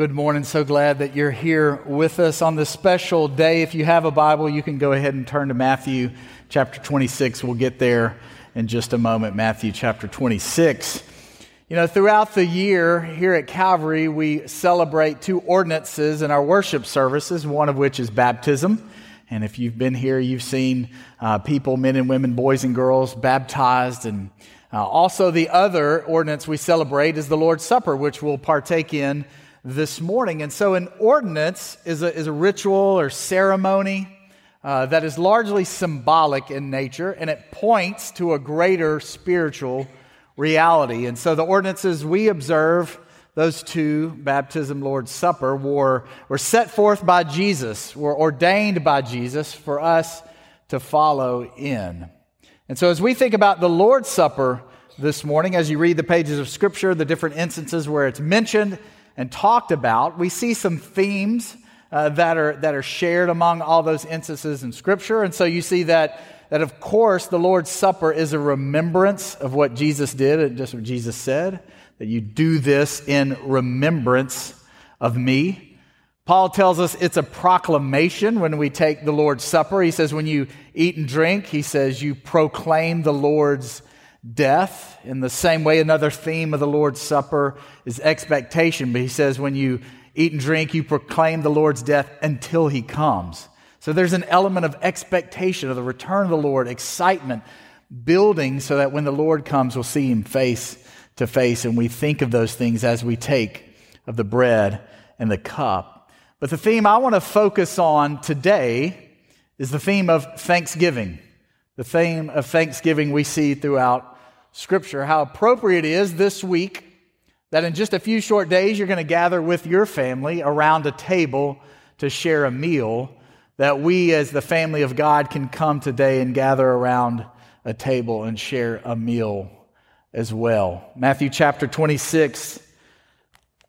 Good morning. So glad that you're here with us on this special day. If you have a Bible, you can go ahead and turn to Matthew chapter 26. We'll get there in just a moment. Matthew chapter 26. You know, throughout the year here at Calvary, we celebrate two ordinances in our worship services, one of which is baptism. And if you've been here, you've seen uh, people, men and women, boys and girls, baptized. And uh, also, the other ordinance we celebrate is the Lord's Supper, which we'll partake in this morning. And so, an ordinance is a, is a ritual or ceremony uh, that is largely symbolic in nature, and it points to a greater spiritual reality. And so, the ordinances we observe those two, baptism, Lord's Supper, were, were set forth by Jesus, were ordained by Jesus for us to follow in. And so, as we think about the Lord's Supper this morning, as you read the pages of Scripture, the different instances where it's mentioned and talked about, we see some themes uh, that, are, that are shared among all those instances in Scripture. And so, you see that, that, of course, the Lord's Supper is a remembrance of what Jesus did, and just what Jesus said that you do this in remembrance of me. Paul tells us it's a proclamation when we take the Lord's Supper. He says, when you eat and drink, he says, you proclaim the Lord's death. In the same way, another theme of the Lord's Supper is expectation. But he says, when you eat and drink, you proclaim the Lord's death until he comes. So there's an element of expectation of the return of the Lord, excitement, building so that when the Lord comes, we'll see him face to face, and we think of those things as we take of the bread and the cup. But the theme I want to focus on today is the theme of thanksgiving. The theme of thanksgiving we see throughout Scripture. How appropriate it is this week that in just a few short days you're going to gather with your family around a table to share a meal. That we, as the family of God, can come today and gather around a table and share a meal as well. Matthew chapter 26.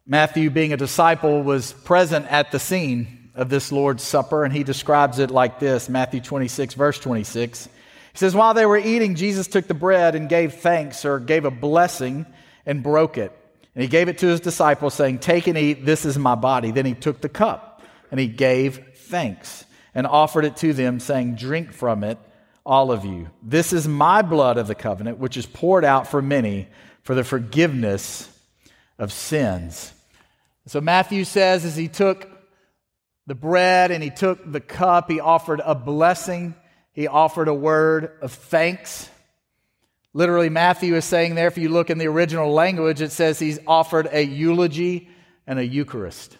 Matthew, being a disciple, was present at the scene of this Lord's Supper, and he describes it like this Matthew 26, verse 26. He says, While they were eating, Jesus took the bread and gave thanks or gave a blessing and broke it. And he gave it to his disciples, saying, Take and eat, this is my body. Then he took the cup and he gave thanks and offered it to them, saying, Drink from it all of you. This is my blood of the covenant, which is poured out for many for the forgiveness of sins. So Matthew says, as he took the bread and he took the cup, he offered a blessing, he offered a word of thanks. Literally, Matthew is saying there, if you look in the original language, it says he's offered a eulogy and a Eucharist.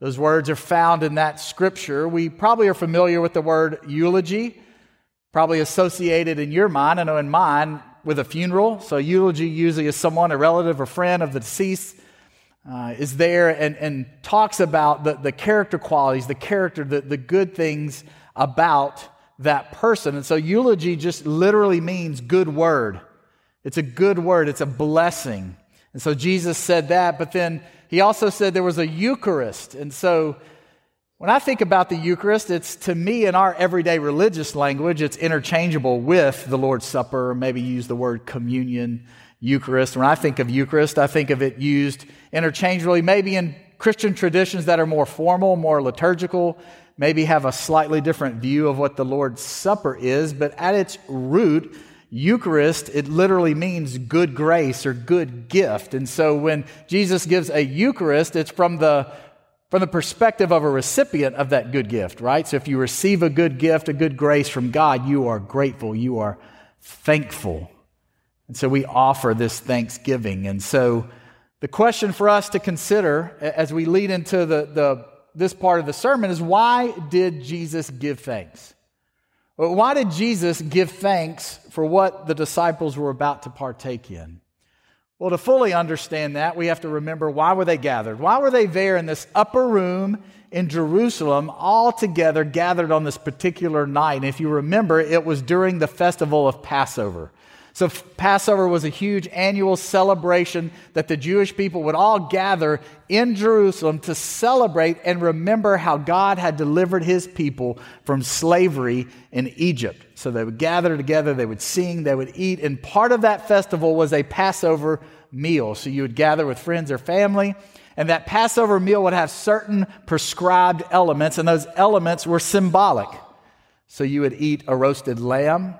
Those words are found in that scripture. We probably are familiar with the word eulogy probably associated in your mind, I know in mine, with a funeral. So, eulogy usually is someone, a relative or friend of the deceased, uh, is there and, and talks about the, the character qualities, the character, the, the good things about that person. And so, eulogy just literally means good word. It's a good word, it's a blessing. And so, Jesus said that, but then he also said there was a Eucharist. And so, when I think about the Eucharist, it's to me in our everyday religious language, it's interchangeable with the Lord's Supper, or maybe use the word communion, Eucharist. When I think of Eucharist, I think of it used interchangeably, maybe in Christian traditions that are more formal, more liturgical, maybe have a slightly different view of what the Lord's Supper is, but at its root, Eucharist, it literally means good grace or good gift. And so when Jesus gives a Eucharist, it's from the from the perspective of a recipient of that good gift, right? So if you receive a good gift, a good grace from God, you are grateful, you are thankful. And so we offer this thanksgiving. And so the question for us to consider as we lead into the, the, this part of the sermon is why did Jesus give thanks? Why did Jesus give thanks for what the disciples were about to partake in? Well, to fully understand that, we have to remember why were they gathered? Why were they there in this upper room in Jerusalem, all together gathered on this particular night? And if you remember, it was during the festival of Passover. So, Passover was a huge annual celebration that the Jewish people would all gather in Jerusalem to celebrate and remember how God had delivered his people from slavery in Egypt. So, they would gather together, they would sing, they would eat, and part of that festival was a Passover meal. So, you would gather with friends or family, And that Passover meal would have certain prescribed elements, and those elements were symbolic. So you would eat a roasted lamb.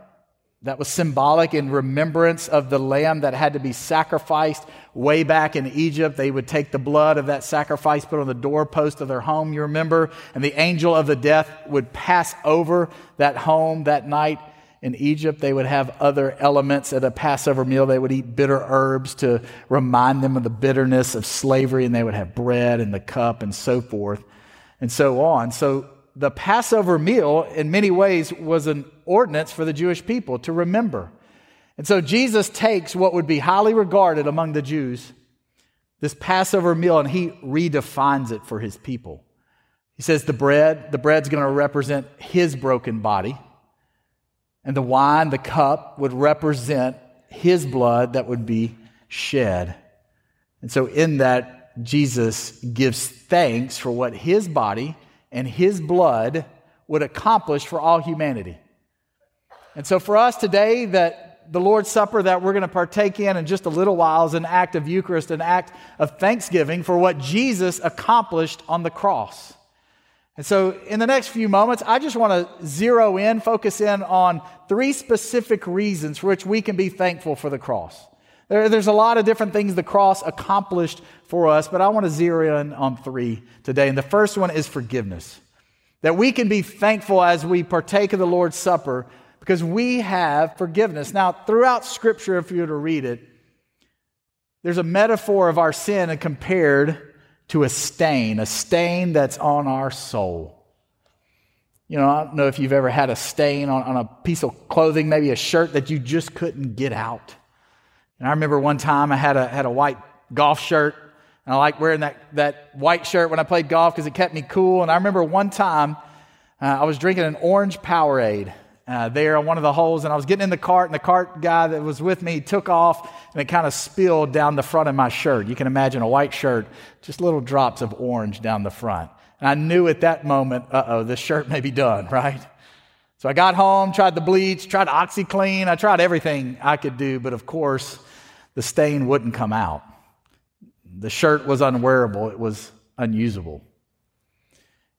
That was symbolic in remembrance of the lamb that had to be sacrificed way back in Egypt. They would take the blood of that sacrifice, put on the doorpost of their home, you remember, and the angel of the death would pass over that home that night in Egypt, they would have other elements at a Passover meal. They would eat bitter herbs to remind them of the bitterness of slavery, and they would have bread and the cup and so forth and so on. So the Passover meal, in many ways, was an ordinance for the Jewish people to remember. And so Jesus takes what would be highly regarded among the Jews, this Passover meal, and he redefines it for his people. He says the bread, the bread's going to represent his broken body. And the wine, the cup, would represent his blood that would be shed. And so, in that, Jesus gives thanks for what his body and his blood would accomplish for all humanity. And so, for us today, that the Lord's Supper that we're going to partake in in just a little while is an act of Eucharist, an act of thanksgiving for what Jesus accomplished on the cross. And so, in the next few moments, I just want to zero in, focus in on three specific reasons for which we can be thankful for the cross. There, there's a lot of different things the cross accomplished for us, but I want to zero in on three today. And the first one is forgiveness. That we can be thankful as we partake of the Lord's Supper because we have forgiveness. Now, throughout Scripture, if you were to read it, there's a metaphor of our sin and compared to a stain, a stain that's on our soul. You know, I don't know if you've ever had a stain on, on a piece of clothing, maybe a shirt that you just couldn't get out. And I remember one time I had a, had a white golf shirt, and I liked wearing that, that white shirt when I played golf because it kept me cool. And I remember one time uh, I was drinking an orange Powerade uh, there on one of the holes, and I was getting in the cart, and the cart guy that was with me took off, and it kind of spilled down the front of my shirt. You can imagine a white shirt, just little drops of orange down the front. And I knew at that moment, uh oh, this shirt may be done, right? So I got home, tried the bleach, tried OxiClean, I tried everything I could do, but of course, the stain wouldn't come out. The shirt was unwearable, it was unusable.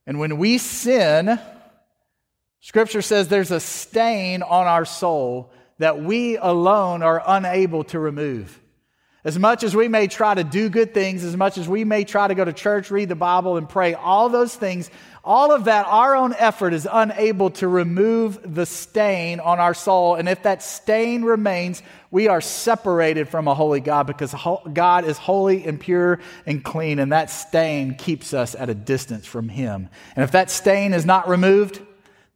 And when we sin, Scripture says there's a stain on our soul that we alone are unable to remove. As much as we may try to do good things, as much as we may try to go to church, read the Bible, and pray, all those things, all of that, our own effort is unable to remove the stain on our soul. And if that stain remains, we are separated from a holy God because God is holy and pure and clean, and that stain keeps us at a distance from Him. And if that stain is not removed,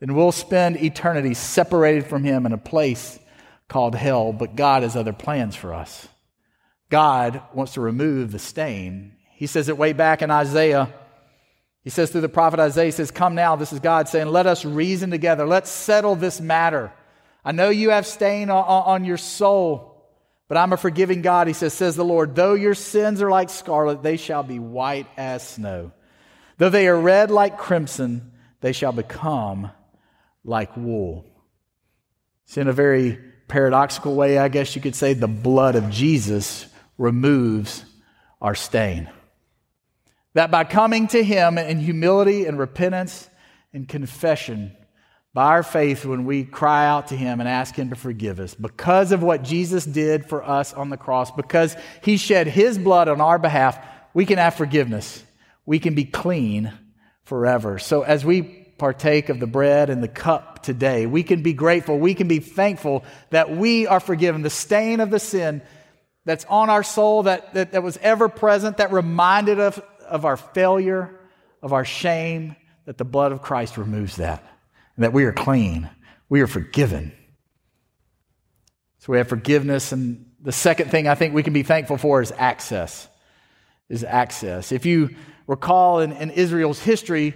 then we'll spend eternity separated from Him in a place called hell, but God has other plans for us. God wants to remove the stain. He says it way back in Isaiah. He says through the prophet Isaiah, he says, Come now, this is God saying, Let us reason together. Let's settle this matter. I know you have stain on, on your soul, but I'm a forgiving God. He says, Says the Lord, though your sins are like scarlet, they shall be white as snow. Though they are red like crimson, they shall become like wool. So, in a very paradoxical way, I guess you could say the blood of Jesus removes our stain. That by coming to Him in humility and repentance and confession, by our faith, when we cry out to Him and ask Him to forgive us, because of what Jesus did for us on the cross, because He shed His blood on our behalf, we can have forgiveness. We can be clean forever. So, as we partake of the bread and the cup today. We can be grateful. We can be thankful that we are forgiven. The stain of the sin that's on our soul, that, that, that was ever present, that reminded us of, of our failure, of our shame, that the blood of Christ removes that. That we are clean. We are forgiven. So we have forgiveness. And the second thing I think we can be thankful for is access. Is access. If you recall in, in Israel's history,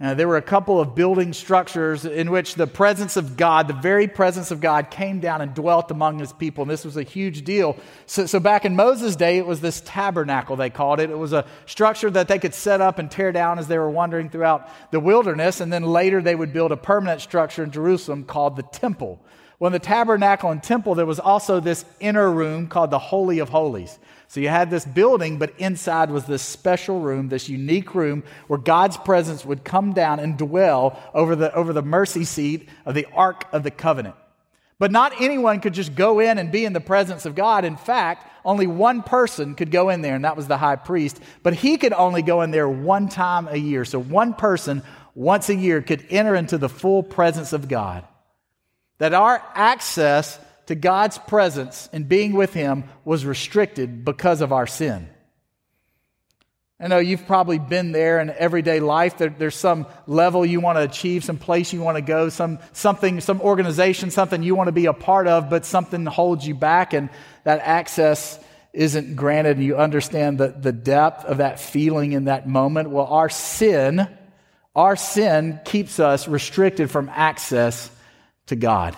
uh, there were a couple of building structures in which the presence of God, the very presence of God, came down and dwelt among his people. And this was a huge deal. So, so, back in Moses' day, it was this tabernacle, they called it. It was a structure that they could set up and tear down as they were wandering throughout the wilderness. And then later, they would build a permanent structure in Jerusalem called the temple. Well, in the tabernacle and temple, there was also this inner room called the Holy of Holies. So you had this building, but inside was this special room, this unique room where God's presence would come down and dwell over the, over the mercy seat of the Ark of the Covenant. But not anyone could just go in and be in the presence of God. In fact, only one person could go in there, and that was the high priest. But he could only go in there one time a year. So one person once a year could enter into the full presence of God. That our access to God's presence and being with Him was restricted because of our sin. I know you've probably been there in everyday life. There, there's some level you want to achieve, some place you want to go, some something, some organization, something you want to be a part of, but something holds you back, and that access isn't granted. And you understand the, the depth of that feeling in that moment. Well, our sin, our sin keeps us restricted from access to God.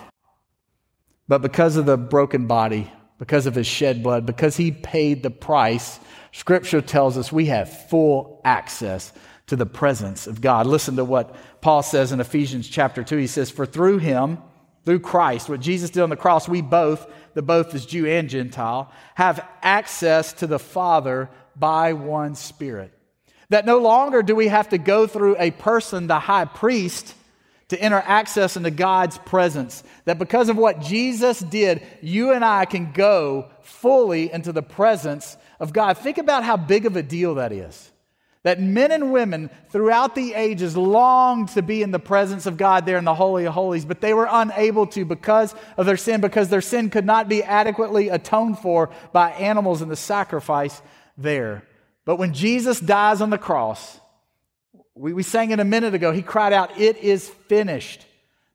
But because of the broken body, because of his shed blood, because he paid the price, Scripture tells us we have full access to the presence of God. Listen to what Paul says in Ephesians chapter 2. He says, For through him, through Christ, what Jesus did on the cross, we both, the both is Jew and Gentile, have access to the Father by one Spirit. That no longer do we have to go through a person, the high priest, to enter access into God's presence. That because of what Jesus did, you and I can go fully into the presence of God. Think about how big of a deal that is. That men and women throughout the ages longed to be in the presence of God there in the Holy of Holies, but they were unable to because of their sin, because their sin could not be adequately atoned for by animals in the sacrifice there. But when Jesus dies on the cross, we, we sang it a minute ago. He cried out, It is finished.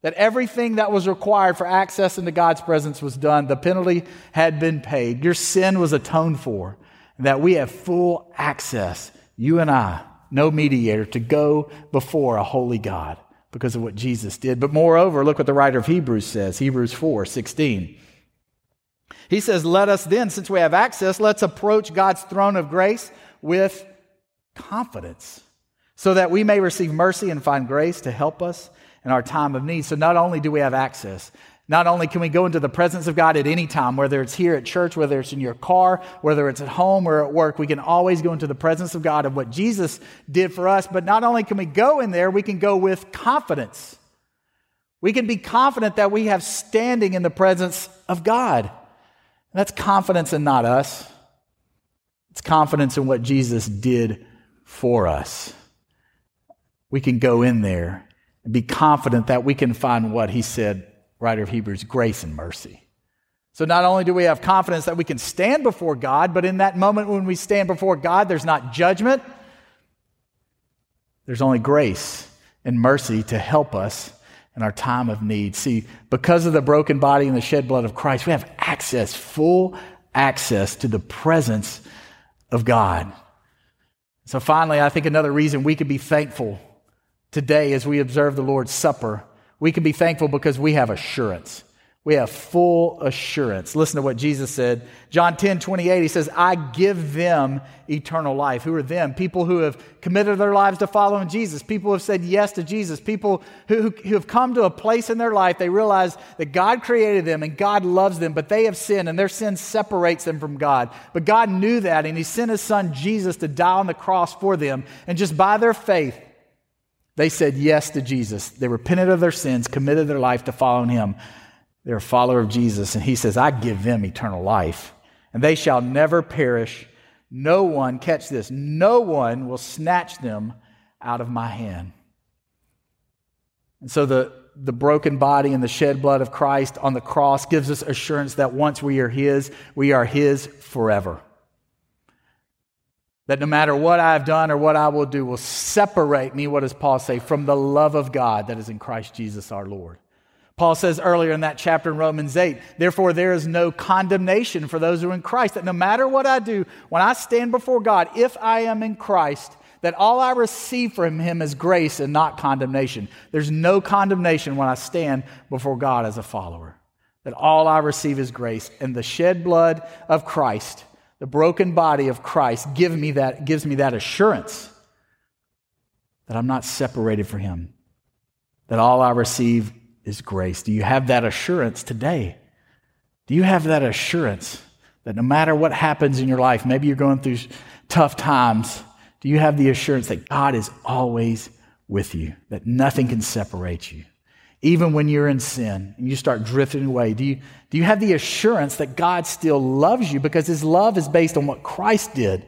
That everything that was required for access into God's presence was done. The penalty had been paid. Your sin was atoned for. That we have full access, you and I, no mediator, to go before a holy God because of what Jesus did. But moreover, look what the writer of Hebrews says Hebrews 4 16. He says, Let us then, since we have access, let's approach God's throne of grace with confidence so that we may receive mercy and find grace to help us in our time of need. So not only do we have access, not only can we go into the presence of God at any time, whether it's here at church, whether it's in your car, whether it's at home or at work, we can always go into the presence of God of what Jesus did for us. But not only can we go in there, we can go with confidence. We can be confident that we have standing in the presence of God. And that's confidence in not us, it's confidence in what Jesus did for us we can go in there and be confident that we can find what he said, writer of Hebrews, grace and mercy. So not only do we have confidence that we can stand before God, but in that moment when we stand before God, there's not judgment, there's only grace and mercy to help us in our time of need. See, because of the broken body and the shed blood of Christ, we have access, full access to the presence of God. So finally, I think another reason we could be thankful today as we observe the Lord's Supper, we can be thankful because we have assurance. We have full assurance. Listen to what Jesus said. John 10 28, he says, I give them eternal life. Who are them? People who have committed their lives to following Jesus. People who have said yes to Jesus. People who, who have come to a place in their life, they realize that God created them and God loves them, but they have sinned and their sin separates them from God. But God knew that and he sent his son Jesus to die on the cross for them. And just by their faith, they said yes to Jesus. They repented of their sins, committed their life to following him. They're a follower of Jesus. And he says, I give them eternal life, and they shall never perish. No one, catch this, no one will snatch them out of my hand. And so the, the broken body and the shed blood of Christ on the cross gives us assurance that once we are His, we are His forever. That no matter what I've done or what I will do will separate me, what does Paul say, from the love of God that is in Christ Jesus our Lord. Paul says earlier in that chapter in Romans 8, therefore there is no condemnation for those who are in Christ. That no matter what I do, when I stand before God, if I am in Christ, that all I receive from Him is grace and not condemnation. There's no condemnation when I stand before God as a follower. That all I receive is grace. And the shed blood of Christ the broken body of Christ give me that, gives me that assurance that I'm not separated from Him, that all I receive is grace. Do you have that assurance today? Do you have that assurance That no matter what happens in your life, maybe you're going through tough times, do you have the assurance that God is always with you, that nothing can separate you? Even when you're in sin and you start drifting away, do you, do you have the assurance that God still loves you because his love is based on what Christ did,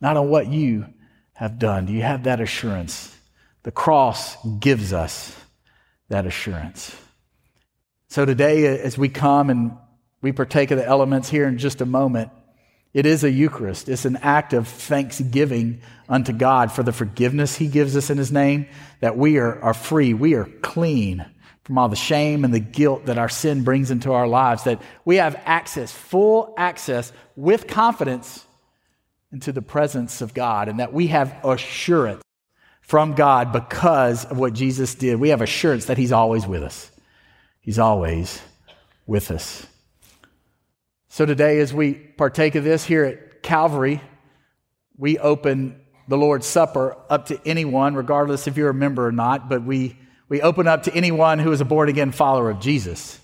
not on what you have done? Do you have that assurance? The cross gives us that assurance. So today, as we come and we partake of the elements here in just a moment, it is a Eucharist. It's an act of thanksgiving unto God for the forgiveness He gives us in His name, that we are, are free, we are clean from all the shame and the guilt that our sin brings into our lives, that we have access, full access with confidence into the presence of God, and that we have assurance from God because of what Jesus did. We have assurance that He's always with us. He's always with us. So today, as we partake of this here at Calvary, we open the Lord's Supper up to anyone, regardless if you're a member or not, but we, we open up to anyone who is a born again follower of Jesus.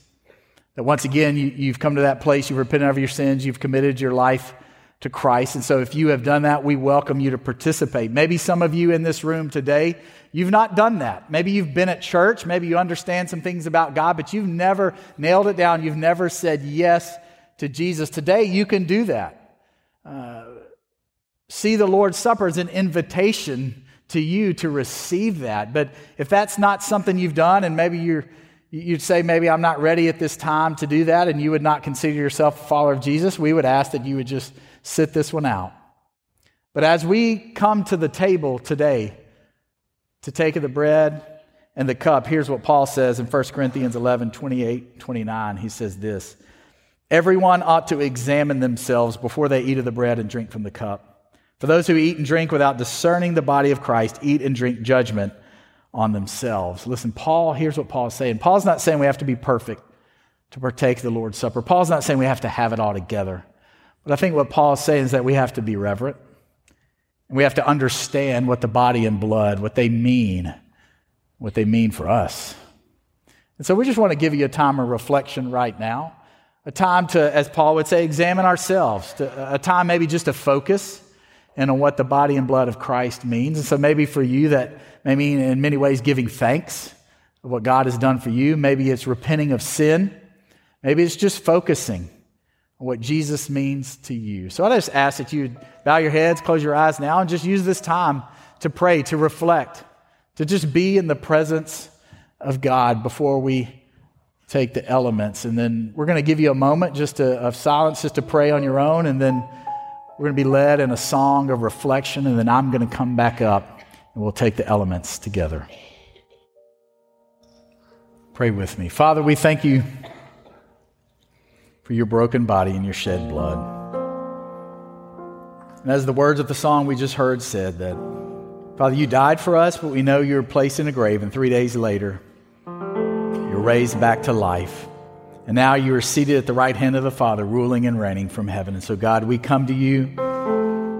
That once again, you, you've come to that place, you've repented of your sins, you've committed your life to Christ. And so if you have done that, we welcome you to participate. Maybe some of you in this room today, you've not done that. Maybe you've been at church, maybe you understand some things about God, but you've never nailed it down. You've never said yes to Jesus. Today, you can do that. Uh, see the Lord's Supper as an invitation to you to receive that. But if that's not something you've done, and maybe you're you'd say, maybe I'm not ready at this time to do that, and you would not consider yourself a follower of Jesus, we would ask that you would just sit this one out. But as we come to the table today to take of the bread and the cup, here's what Paul says in 1 Corinthians 11 28 29. He says this Everyone ought to examine themselves before they eat of the bread and drink from the cup. For those who eat and drink without discerning the body of Christ eat and drink judgment on themselves. Listen, Paul, here's what Paul is saying. Paul's not saying we have to be perfect to partake the Lord's Supper. Paul's not saying we have to have it all together. But I think what Paul is saying is that we have to be reverent. And we have to understand what the body and blood, what they mean, what they mean for us. And so we just want to give you a time of reflection right now, a time to, as Paul would say, examine ourselves, to, a time maybe just to focus and on what the body and blood of Christ means. And so maybe for you that may mean in many ways giving thanks of what God has done for you. Maybe it's repenting of sin. Maybe it's just focusing on what Jesus means to you. So I just ask that you bow your heads, close your eyes now, and just use this time to pray, to reflect, to just be in the presence of God before we take the elements. And then we're going to give you a moment just to, of silence just to pray on your own. And then we're going to be led in a song of reflection. And then I'm going to come back up and we'll take the elements together. Pray with me. Father, we thank you for your broken body and your shed blood. And as the words of the song we just heard said, that, Father, you died for us, but we know you're placed in a grave, and three days later, you're raised back to life. And now you are seated at the right hand of the Father, ruling and reigning from heaven. And so, God, we come to you.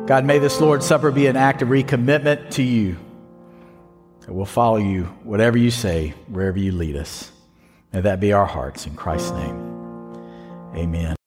God, may this Lord's Supper be an act of recommitment to you. That we'll follow you, whatever you say, wherever you lead us. May that be our hearts. In Christ's name. Amen.